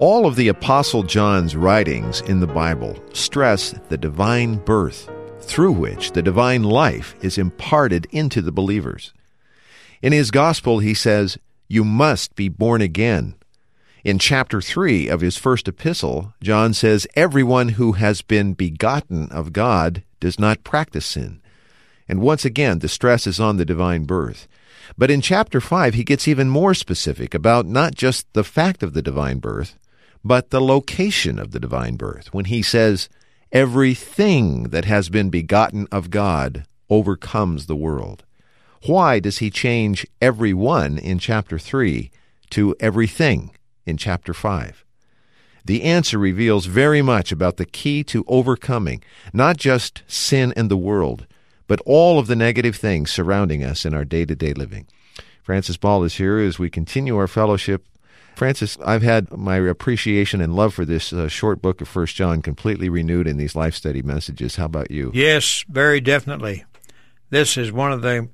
All of the Apostle John's writings in the Bible stress the divine birth through which the divine life is imparted into the believers. In his gospel, he says, You must be born again. In chapter 3 of his first epistle, John says, Everyone who has been begotten of God does not practice sin. And once again, the stress is on the divine birth. But in chapter 5, he gets even more specific about not just the fact of the divine birth, but the location of the divine birth when he says, Everything that has been begotten of God overcomes the world. Why does he change everyone in chapter 3 to everything in chapter 5? The answer reveals very much about the key to overcoming not just sin and the world, but all of the negative things surrounding us in our day to day living. Francis Ball is here as we continue our fellowship Francis, I've had my appreciation and love for this uh, short book of First John completely renewed in these life study messages. How about you? Yes, very definitely. This is one of the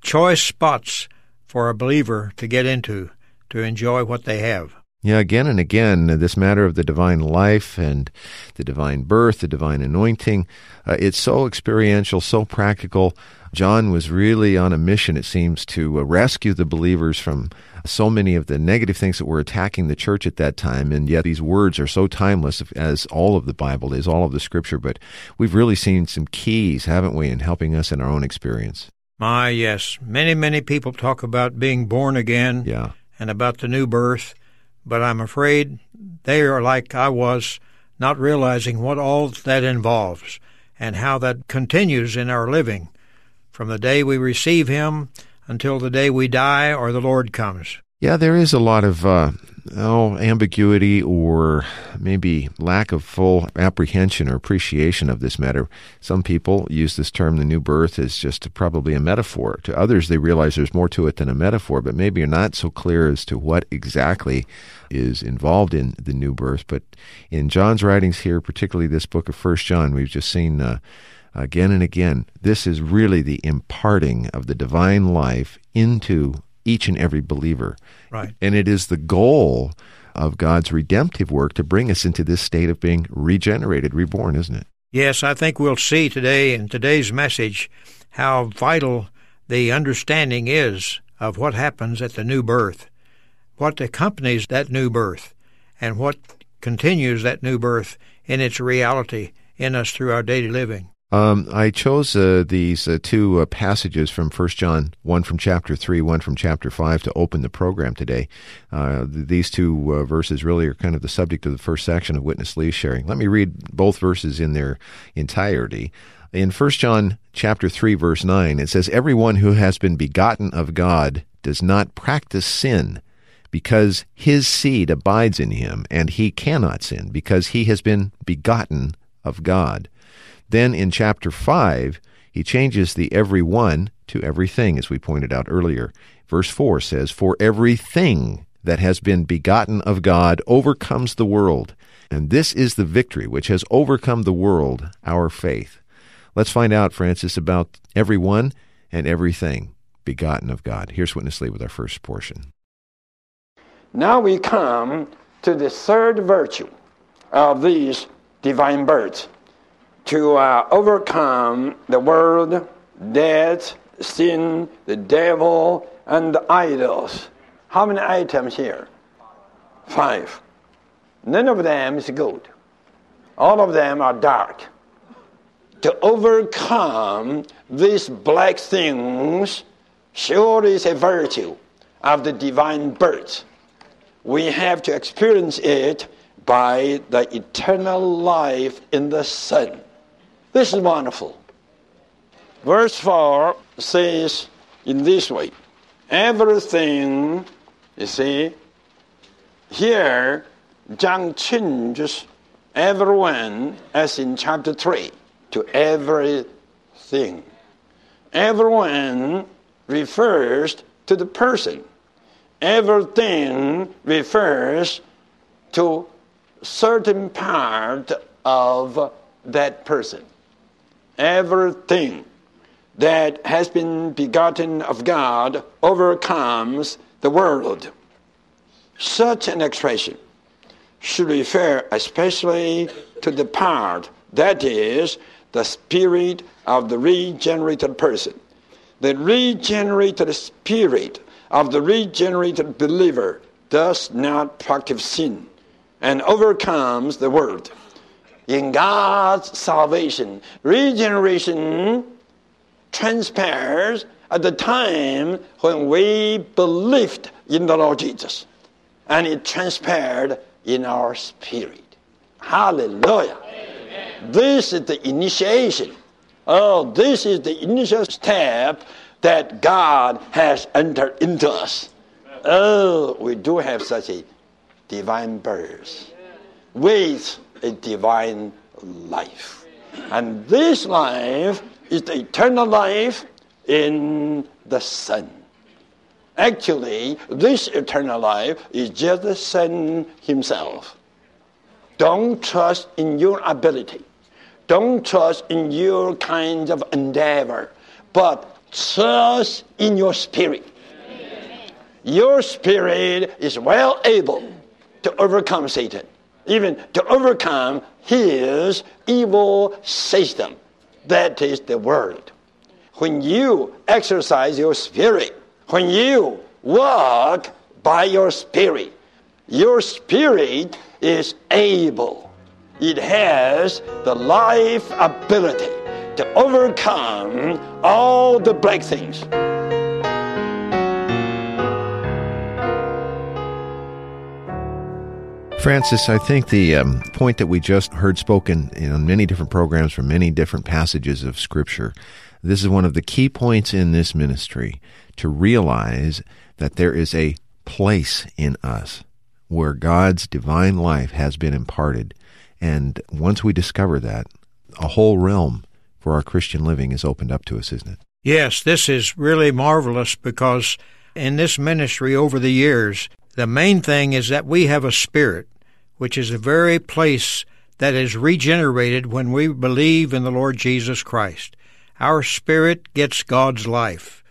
choice spots for a believer to get into to enjoy what they have. Yeah, again and again, this matter of the divine life and the divine birth, the divine anointing, uh, it's so experiential, so practical. John was really on a mission, it seems, to uh, rescue the believers from so many of the negative things that were attacking the church at that time, and yet these words are so timeless as all of the Bible is, all of the Scripture. But we've really seen some keys, haven't we, in helping us in our own experience. My, yes. Many, many people talk about being born again yeah. and about the new birth, but I'm afraid they are like I was, not realizing what all that involves and how that continues in our living from the day we receive Him until the day we die or the Lord comes. Yeah, there is a lot of uh, oh ambiguity or maybe lack of full apprehension or appreciation of this matter. Some people use this term, the new birth, as just probably a metaphor. To others, they realize there's more to it than a metaphor, but maybe you're not so clear as to what exactly is involved in the new birth. But in John's writings here, particularly this book of First John, we've just seen. Uh, again and again. This is really the imparting of the divine life into each and every believer. Right. And it is the goal of God's redemptive work to bring us into this state of being regenerated, reborn, isn't it? Yes, I think we'll see today in today's message how vital the understanding is of what happens at the new birth, what accompanies that new birth, and what continues that new birth in its reality in us through our daily living. Um, I chose uh, these uh, two uh, passages from First John, one from chapter three, one from chapter five, to open the program today. Uh, these two uh, verses really are kind of the subject of the first section of Witness Lee's sharing. Let me read both verses in their entirety. In First John chapter three, verse nine, it says, "Everyone who has been begotten of God does not practice sin." Because his seed abides in him, and he cannot sin, because he has been begotten of God. Then in chapter 5, he changes the every one to everything, as we pointed out earlier. Verse 4 says, For everything that has been begotten of God overcomes the world. And this is the victory which has overcome the world, our faith. Let's find out, Francis, about everyone and everything begotten of God. Here's Witness Lee with our first portion. Now we come to the third virtue of these divine births to uh, overcome the world, death, sin, the devil, and the idols. How many items here? Five. None of them is good. All of them are dark. To overcome these black things surely is a virtue of the divine birth. We have to experience it by the eternal life in the Son. This is wonderful. Verse 4 says in this way everything, you see, Here, John changes everyone, as in chapter 3, to everything. Everyone refers to the person. Everything refers to certain part of that person. Everything that has been begotten of God overcomes the world. Such an expression should refer especially to the part that is the spirit of the regenerated person. The regenerated spirit of the regenerated believer does not practice sin and overcomes the world. In God's salvation, regeneration transpires at the time when we believed in the Lord Jesus. And it transpired in our spirit. Hallelujah. Amen. This is the initiation. Oh, this is the initial step that God has entered into us. Oh, we do have such a divine birth with a divine life. And this life is the eternal life in the Son. Actually, this eternal life is just the Son Himself. Don't trust in your ability. Don't trust in your kind of endeavor, but trust in your spirit. Your spirit is well able to overcome Satan, even to overcome his evil system. That is the world. When you exercise your spirit, when you walk by your spirit, your spirit is able, it has the life ability to overcome all the black things. Francis, I think the um, point that we just heard spoken in many different programs from many different passages of Scripture, this is one of the key points in this ministry to realize that there is a place in us where God's divine life has been imparted. And once we discover that, a whole realm for our Christian living is opened up to us, isn't it? Yes, this is really marvelous because in this ministry over the years, the main thing is that we have a spirit, which is the very place that is regenerated when we believe in the Lord Jesus Christ. Our spirit gets God's life.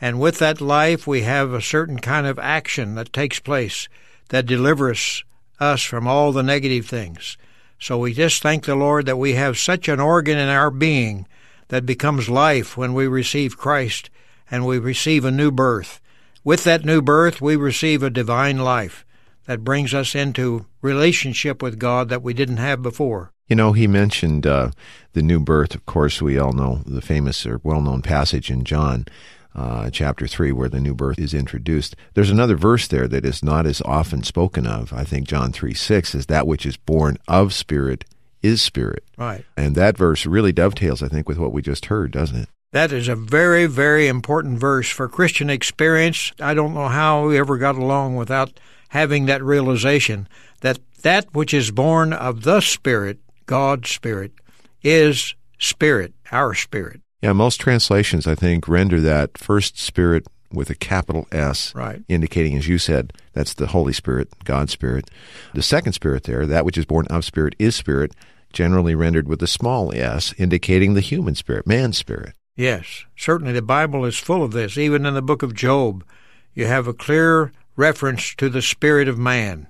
And with that life, we have a certain kind of action that takes place that delivers us from all the negative things. So we just thank the Lord that we have such an organ in our being that becomes life when we receive Christ and we receive a new birth. With that new birth, we receive a divine life that brings us into relationship with God that we didn't have before. You know, he mentioned uh, the new birth. Of course, we all know the famous or well known passage in John uh, chapter 3, where the new birth is introduced. There's another verse there that is not as often spoken of. I think John 3 6 is that which is born of spirit is spirit. Right. And that verse really dovetails, I think, with what we just heard, doesn't it? That is a very, very important verse for Christian experience. I don't know how we ever got along without having that realization that that which is born of the Spirit, God's Spirit, is spirit, our spirit. Yeah, most translations, I think, render that first spirit with a capital S, right. indicating, as you said, that's the Holy Spirit, God's Spirit. The second spirit there, that which is born of spirit, is spirit, generally rendered with a small s, indicating the human spirit, man's spirit. Yes, certainly the Bible is full of this. Even in the book of Job, you have a clear reference to the spirit of man.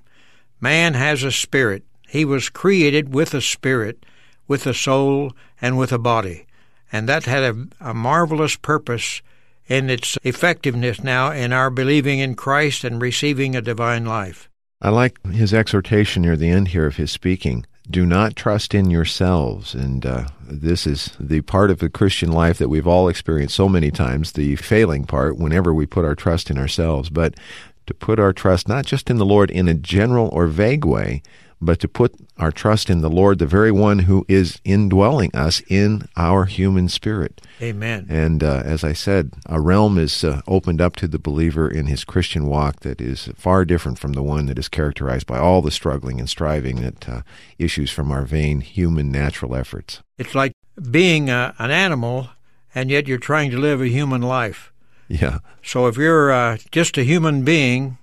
Man has a spirit. He was created with a spirit, with a soul, and with a body and that had a, a marvelous purpose in its effectiveness now in our believing in Christ and receiving a divine life. I like his exhortation near the end here of his speaking. Do not trust in yourselves. And uh, this is the part of the Christian life that we've all experienced so many times, the failing part, whenever we put our trust in ourselves. But to put our trust not just in the Lord in a general or vague way, but to put our trust in the Lord, the very one who is indwelling us in our human spirit. Amen. And uh, as I said, a realm is uh, opened up to the believer in his Christian walk that is far different from the one that is characterized by all the struggling and striving that uh, issues from our vain human natural efforts. It's like being a, an animal, and yet you're trying to live a human life. Yeah. So if you're uh, just a human being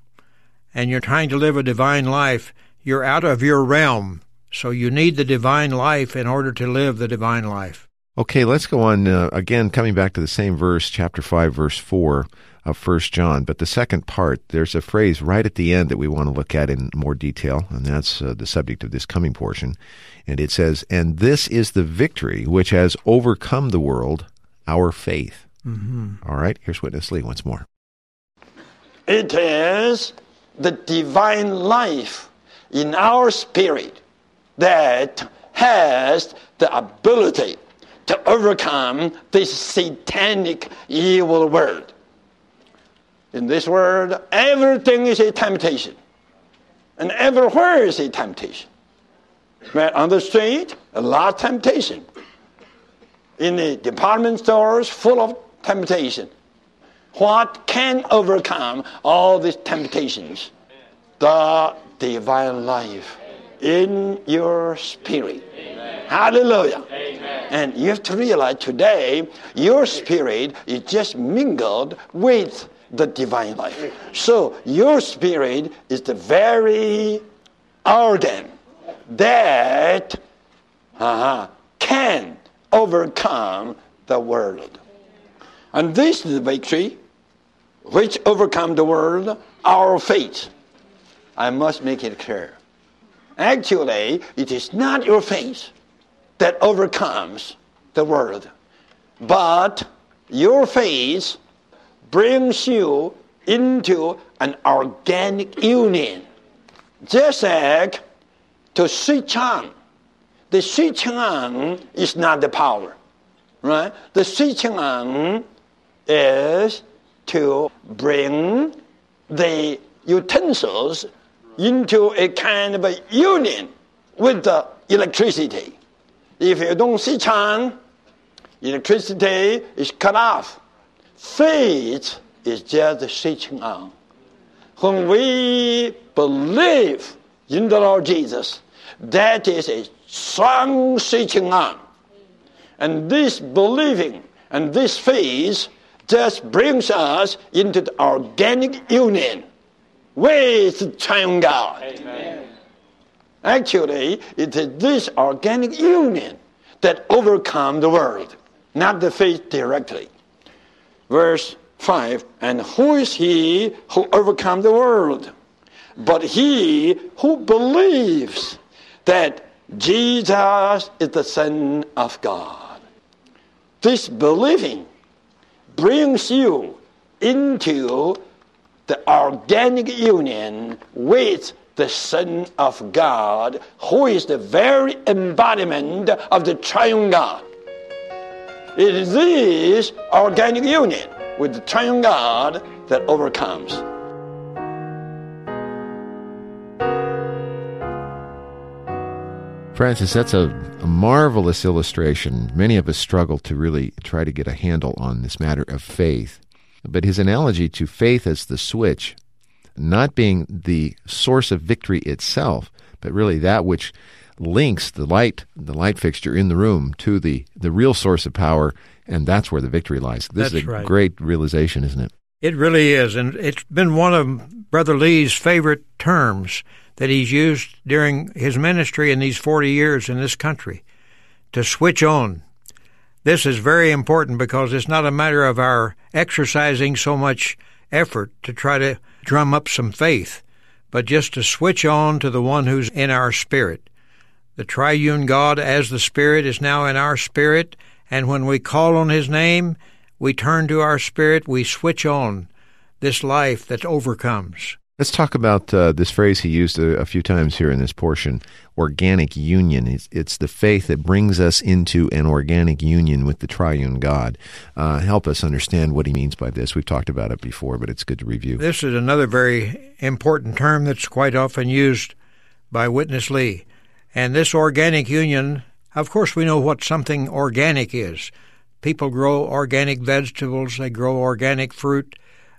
and you're trying to live a divine life, you're out of your realm. So you need the divine life in order to live the divine life. Okay, let's go on uh, again, coming back to the same verse, chapter 5, verse 4 of First John. But the second part, there's a phrase right at the end that we want to look at in more detail, and that's uh, the subject of this coming portion. And it says, And this is the victory which has overcome the world, our faith. Mm-hmm. All right, here's Witness Lee once more. It is the divine life in our spirit that has the ability to overcome this satanic evil world. In this world, everything is a temptation, and everywhere is a temptation. Right on the street, a lot of temptation. In the department stores, full of temptation. What can overcome all these temptations? The divine life in your spirit. Hallelujah. And you have to realize today your spirit is just mingled with the divine life. So your spirit is the very organ that uh-huh, can overcome the world. And this is the victory which overcome the world, our faith. I must make it clear. Actually, it is not your faith that overcomes the world, but your faith brings you into an organic union. Just like to switch on. The switching on is not the power, right? The switching on is to bring the utensils into a kind of a union with the electricity. If you don't switch on, electricity is cut off. Faith is just switching on. When we believe in the Lord Jesus, that is a strong switching on. And this believing and this faith just brings us into the organic union with the triune God. Amen. Actually, it is this organic union that overcomes the world, not the faith directly. Verse 5 And who is he who overcomes the world? But he who believes that Jesus is the Son of God. This believing brings you into the organic union with the Son of God, who is the very embodiment of the triune God. It is this organic union with the triune God that overcomes. Francis, that's a, a, marvelous illustration. Many of us struggle to really try to get a handle on this matter of faith. But his analogy to faith as the switch, not being the source of victory itself, but really that which links the light, the light fixture in the room to the, the real source of power, and that's where the victory lies. This That's is a right. great realization, isn't it? It really is, and it's been one of Brother Lee's favorite terms that he's used during his ministry in these 40 years in this country to switch on. This is very important because it's not a matter of our exercising so much effort to try to drum up some faith, but just to switch on to the one who's in our spirit. The triune God as the Spirit is now in our spirit, and when we call on His name, we turn to our spirit, we switch on this life that overcomes. Let's talk about uh, this phrase he used a, a, few times here in this portion organic union. It's, it's, the faith that brings us into an organic union with the triune God. Uh, help us understand what he means by this. We've talked about it before, but it's good to review. This is another very important term that's quite often used by Witness Lee. And this organic union, of course, we know what something organic is. People grow organic vegetables, they grow organic fruit.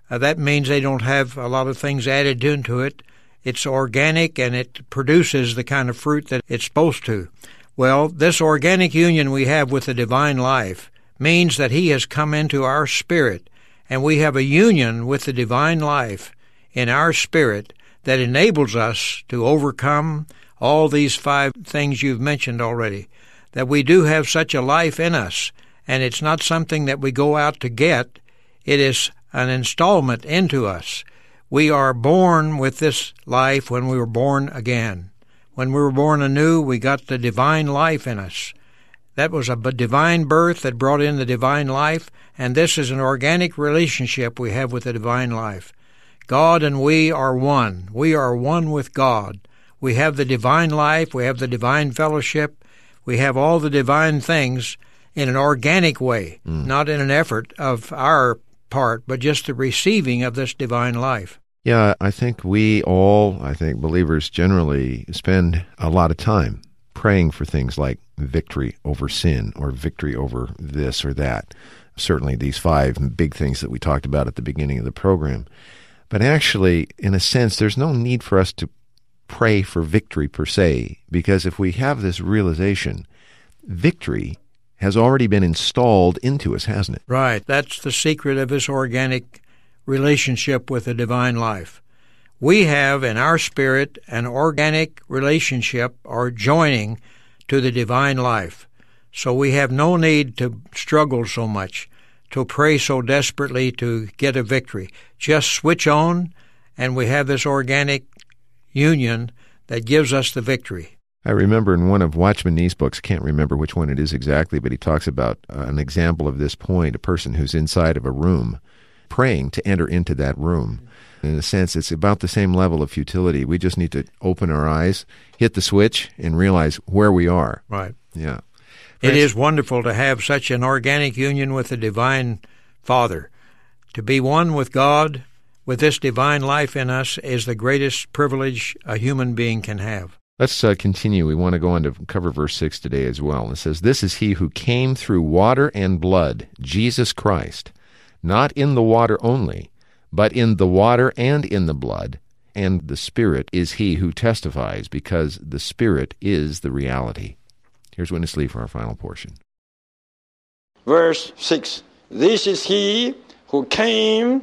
Uh, that means they don't have a lot of things added into it. It's organic and it produces the kind of fruit that it's supposed to. Well, this organic union we have with the divine life means that He has come into our spirit and we have a union with the divine life in our spirit that enables us to overcome all these five things you've mentioned already. That we do have such a life in us, and it's not something that we go out to get, it is an installment into us. We are born with this life when we were born again. When we were born anew, we got the divine life in us. That was a divine birth that brought in the divine life, and this is an organic relationship we have with the divine life. God and we are one. We are one with God. We have the divine life, we have the divine fellowship, we have all the divine things in an organic way, mm. not in an effort of our part, but just the receiving of this divine life. Yeah, I think we all, I think believers generally spend a lot of time praying for things like victory over sin or victory over this or that. Certainly, these five big things that we talked about at the beginning of the program. But actually, in a sense, there's no need for us to pray for victory per se, because if we have this realization, victory has already been installed into us, hasn't it? Right. That's the secret of this organic relationship with the divine life. We have in our spirit an organic relationship or joining to the divine life. So we have no need to struggle so much, to pray so desperately to get a victory. Just switch on, and we have this organic union that gives us the victory. I remember in one of Watchman Nee's books, can't remember which one it is exactly, but he talks about uh, an example of this point a person who's inside of a room praying to enter into that room in a sense, it's about the same level of futility. We just need to open our eyes, hit the switch, and realize where we are. Right. Yeah. It is wonderful to have such an organic union with the Divine Father. To be one with God, with this divine life in us, is the greatest privilege a human being can have. Let's uh, continue. We want to go on to cover verse 6 today as well. It says, This is he who came through water and blood, Jesus Christ, not in the water only but in the water and in the blood, and the Spirit is he who testifies, because the Spirit is the reality. Here's Witness Lee for our final portion. Verse 6 This is he who came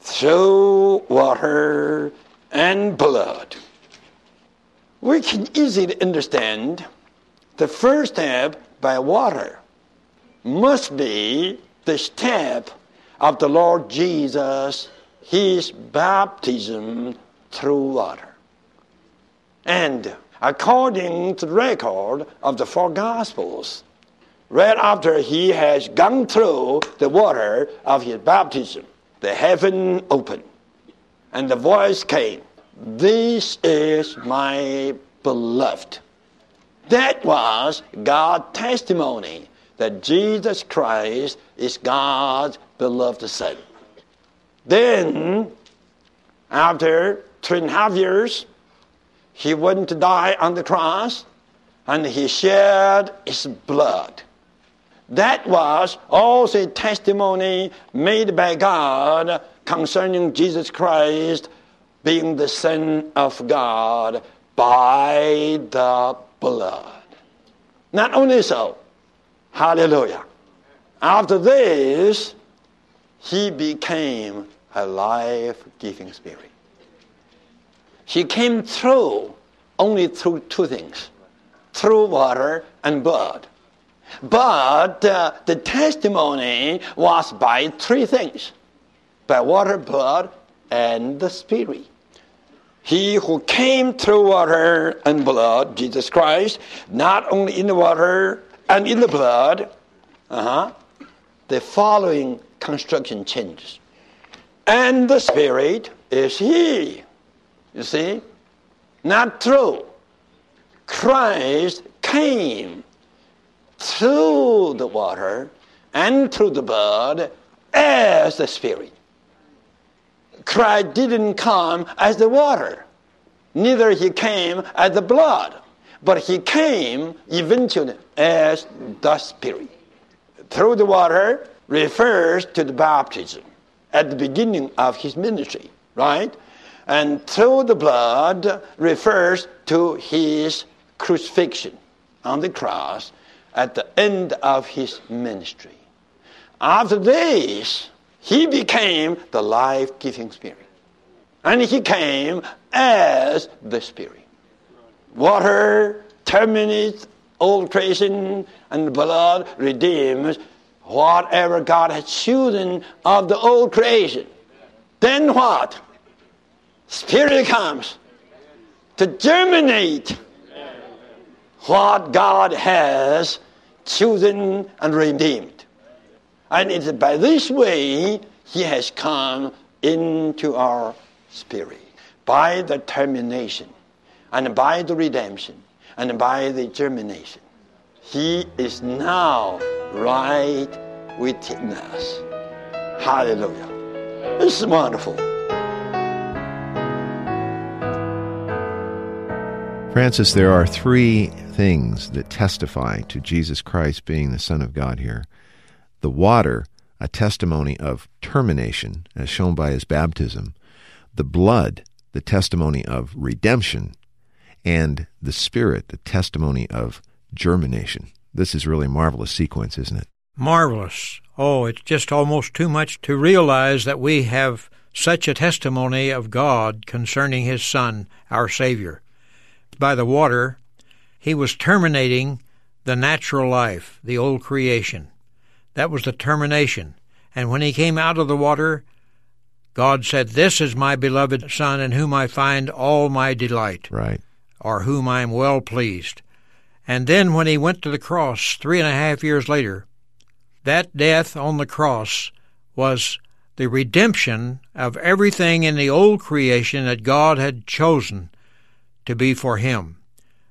through water and blood. We can easily understand the first step by water must be the step of the Lord Jesus his baptism through water. And according to the record of the four Gospels, right after he has gone through the water of his baptism, the heaven opened, and the voice came, This is my beloved. That was God's testimony that Jesus Christ is God's beloved Son. Then, after three and a half years, he went to die on the cross and he shed his blood. That was also a testimony made by God concerning Jesus Christ being the Son of God by the blood. Not only so, hallelujah. After this, he became a life giving spirit. He came through only through two things through water and blood. But uh, the testimony was by three things by water, blood, and the Spirit. He who came through water and blood, Jesus Christ, not only in the water and in the blood, uh-huh, the following construction changes and the Spirit is He. You see? Not through. Christ came through the water and through the blood as the Spirit. Christ didn't come as the water. neither he came as the blood, but he came eventually as the Spirit. Through the water refers to the baptism at the beginning of his ministry, right? And through the blood refers to his crucifixion on the cross at the end of his ministry. After this, he became the life giving Spirit. And he came as the Spirit. Water terminates old creation, and blood redeems whatever God has chosen of the old creation. Then what? Spirit comes to germinate what God has chosen and redeemed. And it's by this way He has come into our spirit by the termination and by the redemption and by the germination. He is now right within us. Hallelujah. This is wonderful. Francis, there are three things that testify to Jesus Christ being the Son of God here. The water, a testimony of termination, as shown by his baptism. The blood, the testimony of redemption. And the Spirit, the testimony of germination. This is really a marvelous sequence, isn't it? Marvelous. Oh, it's just almost too much to realize that we have such a testimony of God concerning His Son, our Savior by the water, he was terminating the natural life, the old creation. That was the termination. And when he came out of the water, God said, This is my beloved Son, in whom I find all my delight. Right. Or whom I am well pleased. And then when he went to the cross three and a half years later, that death on the cross was the redemption of everything in the old creation that God had chosen to be for him.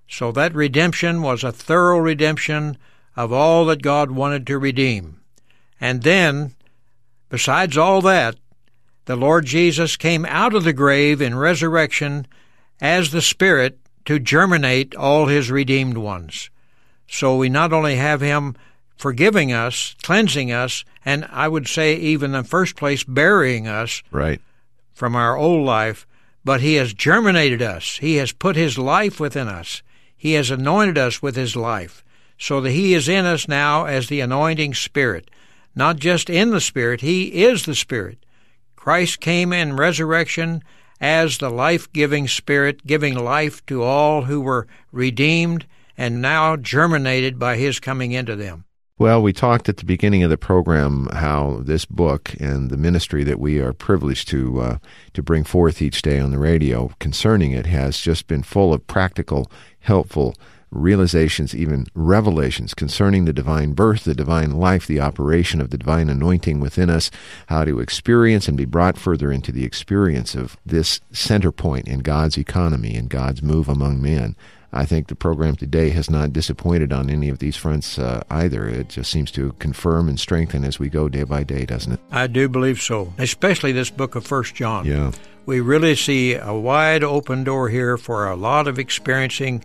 So that redemption was a thorough redemption of all that God wanted to redeem. And then, besides all that, the Lord Jesus came out of the grave in resurrection as the Spirit to germinate all his redeemed ones. So we not only have him forgiving us, cleansing us, and I would say even in the first place burying us right. from our old life, but He has germinated us. He has put His life within us. He has anointed us with His life, so that He is in us now as the anointing Spirit. Not just in the Spirit, He is the Spirit. Christ came in resurrection as the life giving Spirit, giving life to all who were redeemed and now germinated by His coming into them. Well, we talked at the beginning of the program how this book and the ministry that we are privileged to uh, to bring forth each day on the radio concerning it has just been full of practical, helpful realizations, even revelations concerning the divine birth, the divine life, the operation of the divine anointing within us, how to experience and be brought further into the experience of this center point in God's economy and God's move among men. I think the program today has not disappointed on any of these fronts uh, either. It just seems to confirm and strengthen as we go day by day, doesn't it? I do believe so, especially this book of First John. Yeah. We really see a wide open door here for a lot of experiencing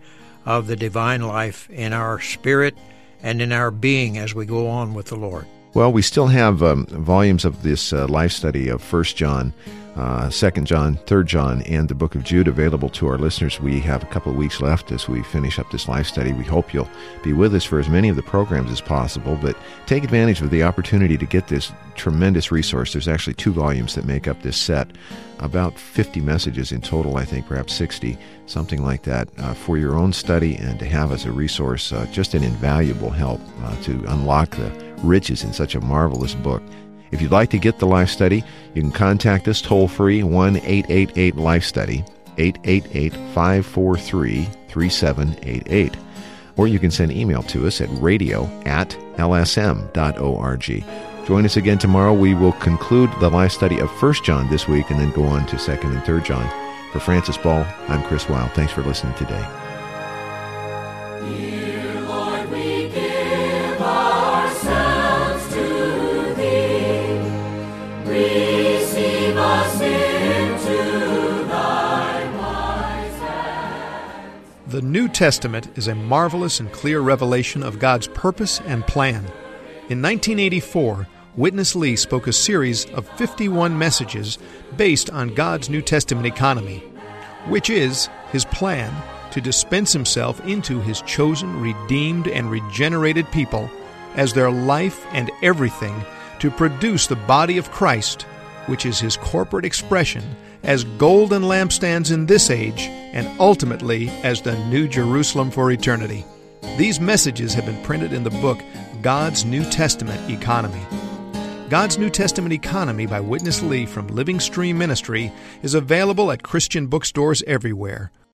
of the divine life in our spirit and in our being as we go on with the Lord. Well, we still have um, volumes of this uh, life study of First John uh, Second John, Third John, and the Book of Jude available to our listeners. We have a couple of weeks left as we finish up this life study. We hope you'll be with us for as many of the programs as possible, but take advantage of the opportunity to get this tremendous resource. There's actually two volumes that make up this set, about 50 messages in total, I think, perhaps 60, something like that, uh, for your own study and to have as a resource, uh, just an invaluable help uh, to unlock the riches in such a marvelous book. If you'd like to get the Life Study, you can contact us toll free 1 888 Life Study, 888 543 3788. Or you can send email to us at radio at lsm.org. Join us again tomorrow. We will conclude the life study of 1 John this week and then go on to 2nd and 3rd John. For Francis Ball, I'm Chris Wilde. Thanks for listening today. The New Testament is a marvelous and clear revelation of God's purpose and plan. In 1984, Witness Lee spoke a series of 51 messages based on God's New Testament economy, which is His plan to dispense Himself into His chosen, redeemed, and regenerated people as their life and everything to produce the body of Christ, which is His corporate expression as golden lampstands in this age and ultimately as the New Jerusalem for eternity. These messages have been printed in the book God's New Testament Economy. God's New Testament Economy by Witness Lee from Living Stream Ministry is available at Christian bookstores everywhere